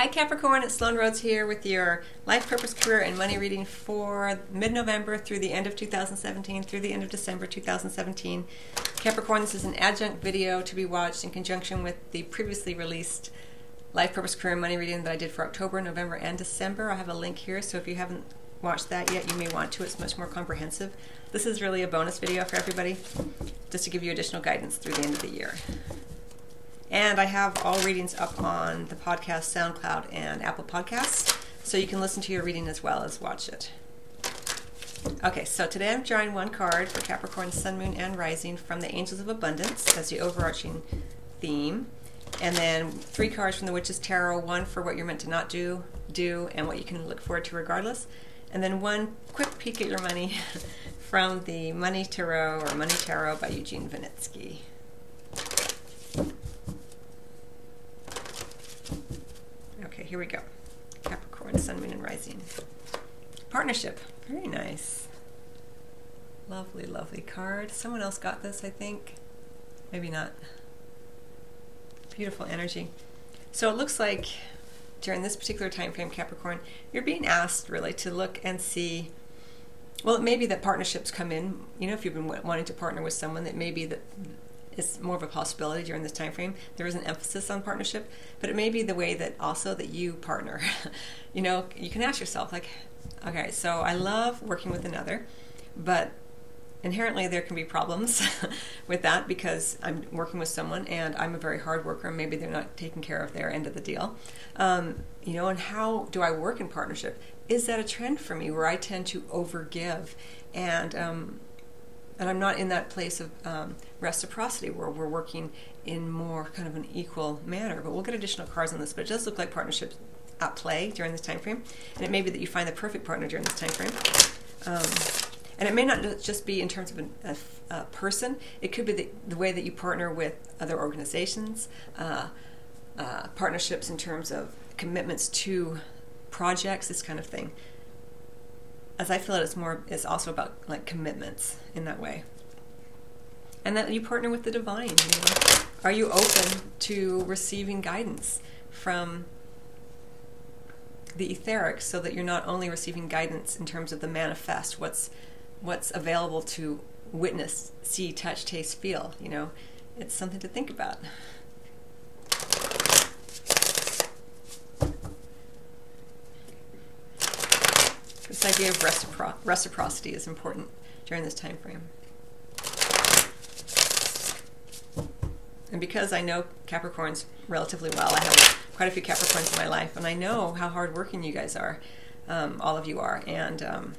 Hi Capricorn, it's Sloan Rhodes here with your life purpose, career, and money reading for mid-November through the end of 2017, through the end of December 2017. Capricorn, this is an adjunct video to be watched in conjunction with the previously released life purpose, career, and money reading that I did for October, November, and December. I have a link here, so if you haven't watched that yet, you may want to. It's much more comprehensive. This is really a bonus video for everybody, just to give you additional guidance through the end of the year. And I have all readings up on the podcast, SoundCloud, and Apple Podcasts, so you can listen to your reading as well as watch it. Okay, so today I'm drawing one card for Capricorn, Sun, Moon, and Rising from the Angels of Abundance as the overarching theme. And then three cards from the Witch's Tarot, one for what you're meant to not do, do, and what you can look forward to regardless. And then one quick peek at your money from the Money Tarot or Money Tarot by Eugene Vinitsky. Okay, here we go. Capricorn, Sun, Moon, and Rising. Partnership. Very nice. Lovely, lovely card. Someone else got this, I think. Maybe not. Beautiful energy. So it looks like during this particular time frame, Capricorn, you're being asked really to look and see. Well, it may be that partnerships come in. You know, if you've been wanting to partner with someone, that may be that it's more of a possibility during this time frame. There is an emphasis on partnership, but it may be the way that also that you partner. you know, you can ask yourself like, okay, so I love working with another, but inherently there can be problems with that because I'm working with someone and I'm a very hard worker and maybe they're not taking care of their end of the deal. Um, you know, and how do I work in partnership? Is that a trend for me where I tend to overgive and um, and I'm not in that place of um, reciprocity where we're working in more kind of an equal manner. But we'll get additional cards on this. But it does look like partnerships at play during this time frame, and it may be that you find the perfect partner during this time frame. Um, and it may not just be in terms of an, a, a, person. It could be the, the, way that you partner with other organizations, uh, uh, partnerships in terms of commitments to projects, this kind of thing as I feel it, it's more it's also about like commitments in that way. And that you partner with the divine. You know? Are you open to receiving guidance from the etheric so that you're not only receiving guidance in terms of the manifest, what's what's available to witness, see, touch, taste, feel, you know? It's something to think about. This idea of recipro reciprocity is important during this time frame. And because I know Capricorns relatively well, I have quite a few Capricorns in my life, and I know how hardworking you guys are, um, all of you are, and um,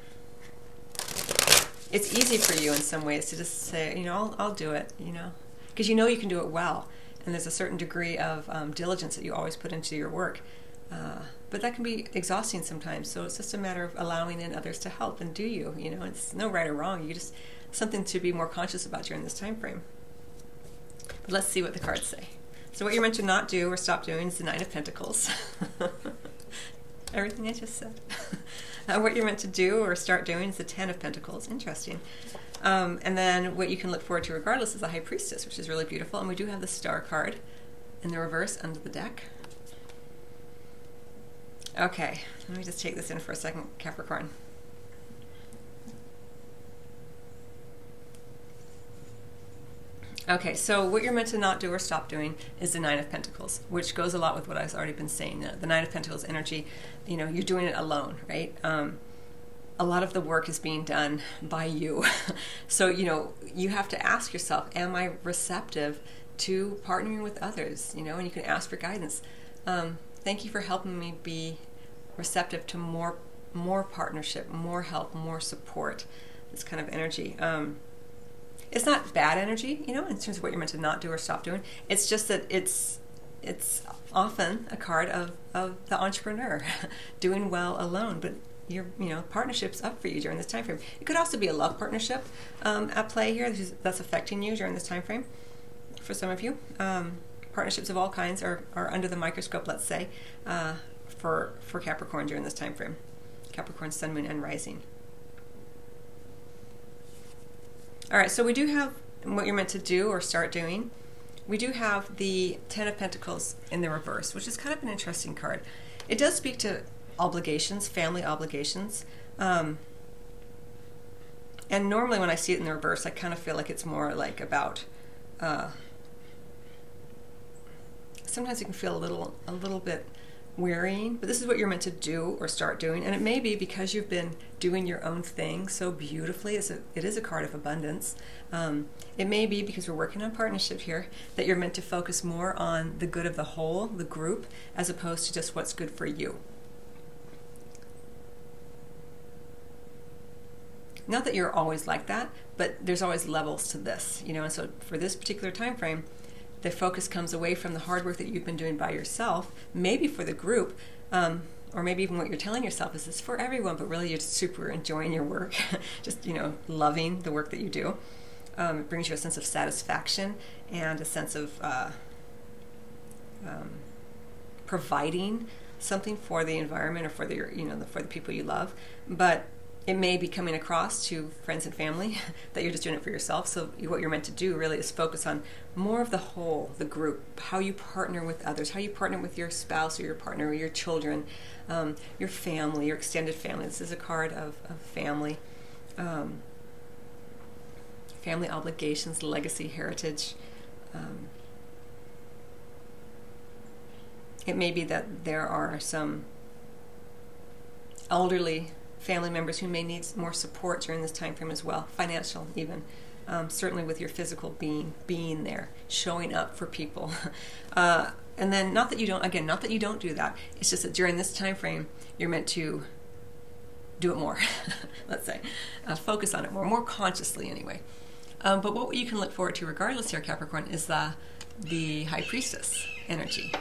it's easy for you in some ways to just say, you know, I'll, I'll do it, you know, because you know you can do it well, and there's a certain degree of um, diligence that you always put into your work. Uh, but that can be exhausting sometimes. So it's just a matter of allowing in others to help and do you. You know, it's no right or wrong. You just something to be more conscious about during this time frame. But let's see what the cards say. So what you're meant to not do or stop doing is the Nine of Pentacles. Everything I just said. uh, what you're meant to do or start doing is the Ten of Pentacles. Interesting. Um, and then what you can look forward to regardless is the High Priestess, which is really beautiful. And we do have the Star card in the reverse under the deck. Okay, let me just take this in for a second, Capricorn. Okay, so what you're meant to not do or stop doing is the Nine of Pentacles, which goes a lot with what I've already been saying. The Nine of Pentacles energy, you know, you're doing it alone, right? Um, a lot of the work is being done by you. so, you know, you have to ask yourself, am I receptive to partnering with others? You know, and you can ask for guidance. Um, thank you for helping me be receptive to more more partnership, more help, more support. This kind of energy. Um, it's not bad energy, you know, in terms of what you're meant to not do or stop doing. It's just that it's it's often a card of, of the entrepreneur doing well alone, but your you know partnership's up for you during this time frame. It could also be a love partnership um, at play here that's affecting you during this time frame. For some of you, um, partnerships of all kinds are, are under the microscope. Let's say uh, for for Capricorn during this time frame, Capricorn Sun, Moon, and Rising. All right, so we do have what you're meant to do or start doing. we do have the Ten of Pentacles in the reverse, which is kind of an interesting card. It does speak to obligations, family obligations. Um, and normally when I see it in the reverse, I kind of feel like it's more like about. Uh, sometimes it can feel a little, a little bit wearying, but this is what you're meant to do or start doing. And it may be because you've been doing your own thing so beautifully. It's a, it is a card of abundance. Um, it may be because we're working on partnership here that you're meant to focus more on the good of the whole, the group, as opposed to just what's good for you. Not that you're always like that, but there's always levels to this, you know. And so for this particular time frame, the focus comes away from the hard work that you've been doing by yourself, maybe for the group, um, or maybe even what you're telling yourself is this for everyone, but really you're super enjoying your work, just you know loving the work that you do. Um, it brings you a sense of satisfaction and a sense of uh, um, providing something for the environment or for the you know for the people you love, but it may be coming across to friends and family that you're just doing it for yourself. So what you're meant to do really is focus on more of the whole, the group, how you partner with others, how you partner with your spouse or your partner or your children, um, your family, your extended family. This is a card of, of family, um, family obligations, legacy, heritage. Um, it may be that there are some elderly family members who may need more support during this time frame as well, financial even. Um, certainly with your physical being being there, showing up for people, uh, and then not that you don't again, not that you don't do that. It's just that during this time frame, you're meant to do it more. let's say, uh, focus on it more, more consciously anyway. Um, but what you can look forward to, regardless here, Capricorn, is the the High Priestess energy.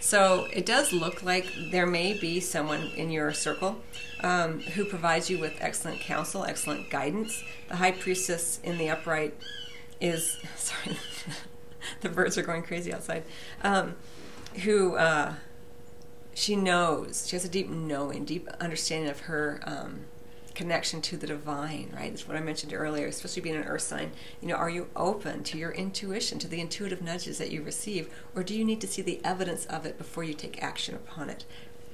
So it does look like there may be someone in your circle um, who provides you with excellent counsel, excellent guidance. The high priestess in the upright is sorry, the birds are going crazy outside. Um, who uh, she knows, she has a deep knowing, deep understanding of her um, connection to the divine, right? That's what I mentioned earlier, especially being an earth sign. You know, are you open to your intuition, to the intuitive nudges that you receive, or do you need to see the evidence of it before you take action upon it?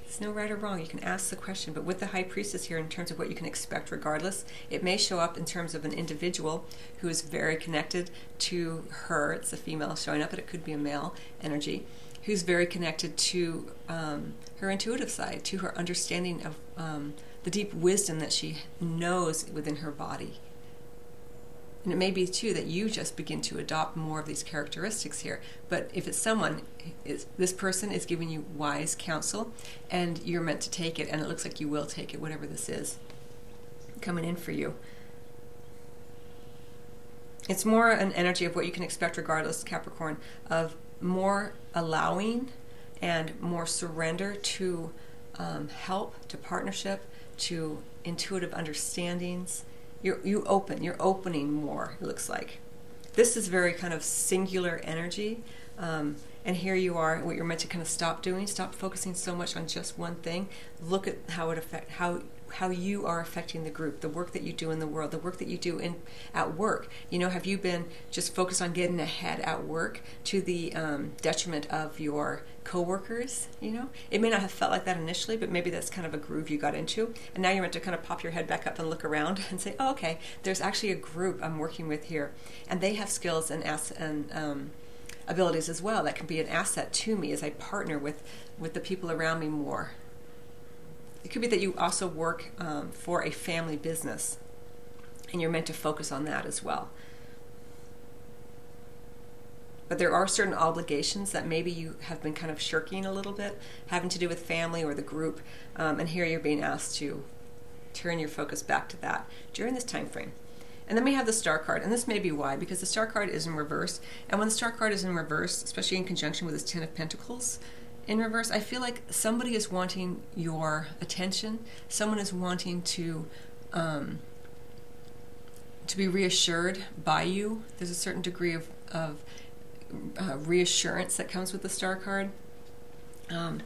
It's no right or wrong. You can ask the question, but with the high priestess here, in terms of what you can expect, regardless, it may show up in terms of an individual who is very connected to her. It's a female showing up, but it could be a male energy who's very connected to um, her intuitive side, to her understanding of um, the deep wisdom that she knows within her body. And it may be too that you just begin to adopt more of these characteristics here. But if it's someone, is, this person is giving you wise counsel, and you're meant to take it, and it looks like you will take it, whatever this is coming in for you. It's more an energy of what you can expect, regardless, Capricorn, of more allowing and more surrender to um, help, to partnership, to intuitive understandings. You're, you open, you're opening more, it looks like. This is very kind of singular energy. Um, and here you are, what you're meant to kind of stop doing, stop focusing so much on just one thing. Look at how it affect how how you are affecting the group, the work that you do in the world, the work that you do in at work. You know, have you been just focused on getting ahead at work to the um, detriment of your coworkers? You know, it may not have felt like that initially, but maybe that's kind of a groove you got into, and now you're meant to kind of pop your head back up and look around and say, "Oh, okay, there's actually a group I'm working with here, and they have skills and ass and um, abilities as well that can be an asset to me as I partner with with the people around me more." It could be that you also work um, for a family business and you're meant to focus on that as well. But there are certain obligations that maybe you have been kind of shirking a little bit, having to do with family or the group, um, and here you're being asked to turn your focus back to that during this time frame. And then we have the star card, and this may be why, because the star card is in reverse. And when the star card is in reverse, especially in conjunction with this Ten of Pentacles, in reverse, I feel like somebody is wanting your attention. Someone is wanting to um, to be reassured by you. There's a certain degree of, of uh, reassurance that comes with the star card. Um,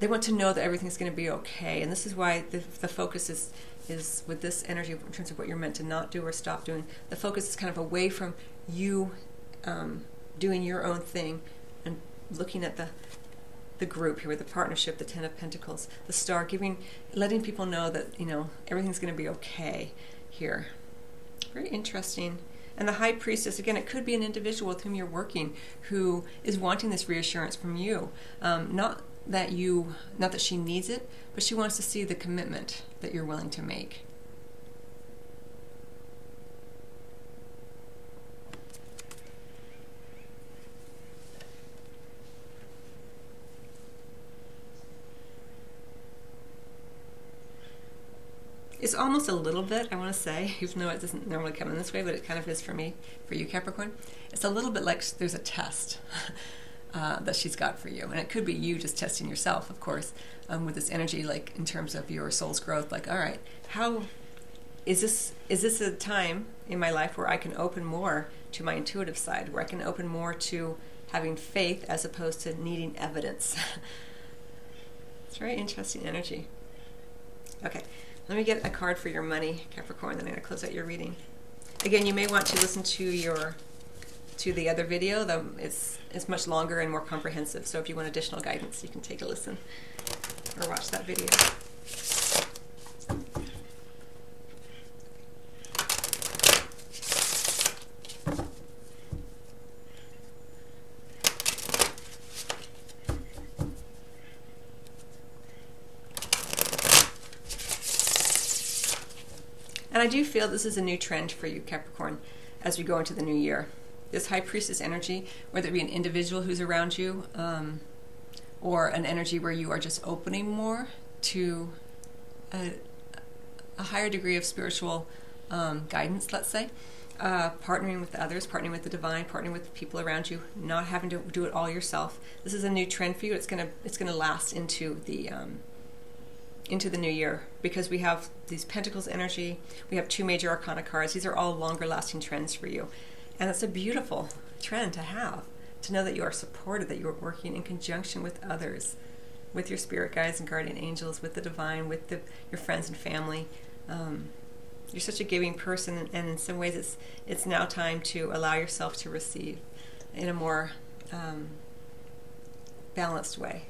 they want to know that everything's going to be okay, and this is why the, the focus is is with this energy in terms of what you're meant to not do or stop doing. The focus is kind of away from you um, doing your own thing and looking at the the group here with the partnership, the Ten of Pentacles, the Star, giving, letting people know that you know everything's going to be okay here. Very interesting. And the High Priestess, again, it could be an individual with whom you're working who is wanting this reassurance from you. Um, not that you, not that she needs it, but she wants to see the commitment that you're willing to make. It's almost a little bit, I want to say, even though it doesn't normally come in this way, but it kind of is for me, for you, Capricorn. It's a little bit like there's a test uh, that she's got for you. And it could be you just testing yourself, of course, um, with this energy, like in terms of your soul's growth. Like, all right, how is this? Is this a time in my life where I can open more to my intuitive side, where I can open more to having faith as opposed to needing evidence? it's very interesting energy. Okay. Let me get a card for your money, Capricorn, then I'm going to close out your reading. Again, you may want to listen to your to the other video. Though it's it's much longer and more comprehensive. So if you want additional guidance, you can take a listen or watch that video. And I do feel this is a new trend for you, Capricorn, as we go into the new year. This high priestess energy, whether it be an individual who's around you, um, or an energy where you are just opening more to a, a higher degree of spiritual um, guidance, let's say. Uh, partnering with others, partnering with the divine, partnering with the people around you, not having to do it all yourself. This is a new trend for you. It's gonna it's gonna last into the um, into the new year because we have these Pentacles energy, we have two major Arcana cards. These are all longer lasting trends for you. And it's a beautiful trend to have, to know that you are supported, that you are working in conjunction with others, with your spirit guides and guardian angels, with the divine, with the, your friends and family. Um, you're such a giving person, and in some ways, it's it's now time to allow yourself to receive in a more um, balanced way.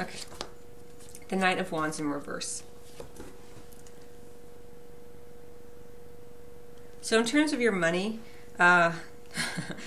Okay. The Knight of Wands in reverse. So in terms of your money, uh,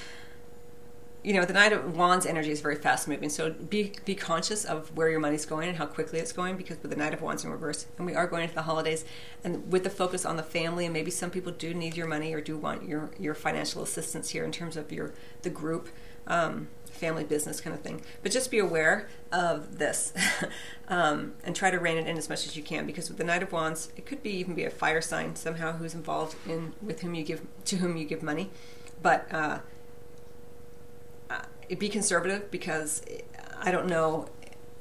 you know, the Knight of Wands energy is very fast moving. So be be conscious of where your money's going and how quickly it's going, because with the Knight of Wands in reverse, and we are going into the holidays, and with the focus on the family, and maybe some people do need your money or do want your your financial assistance here in terms of your the group. Um, family business kind of thing. But just be aware of this um, and try to rein it in as much as you can because with the Knight of Wands, it could be even be a fire sign somehow who's involved in with whom you give to whom you give money. But uh, uh, be conservative because I don't know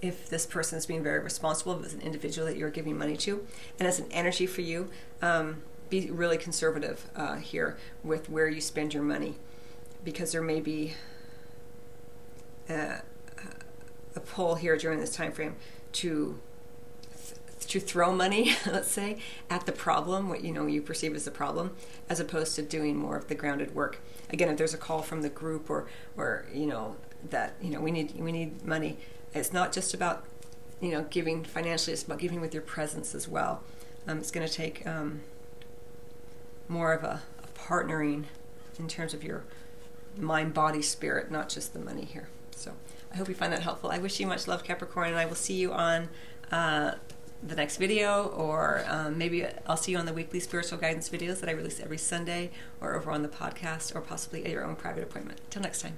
if this person is being very responsible as an individual that you're giving money to, and as an energy for you. Um, be really conservative uh, here with where you spend your money because there may be a, a pull here during this time frame to to throw money, let's say, at the problem, what you know you perceive as the problem, as opposed to doing more of the grounded work. Again, if there's a call from the group or or you know that you know we need we need money, it's not just about you know giving financially; it's about giving with your presence as well. Um, it's going to take um, more of a, a partnering in terms of your mind, body, spirit, not just the money here. So I hope you find that helpful. I wish you much love, Capricorn, and I will see you on uh, the next video, or um, maybe I'll see you on the weekly spiritual guidance videos that I release every Sunday, or over on the podcast, or possibly at your own private appointment. Till next time.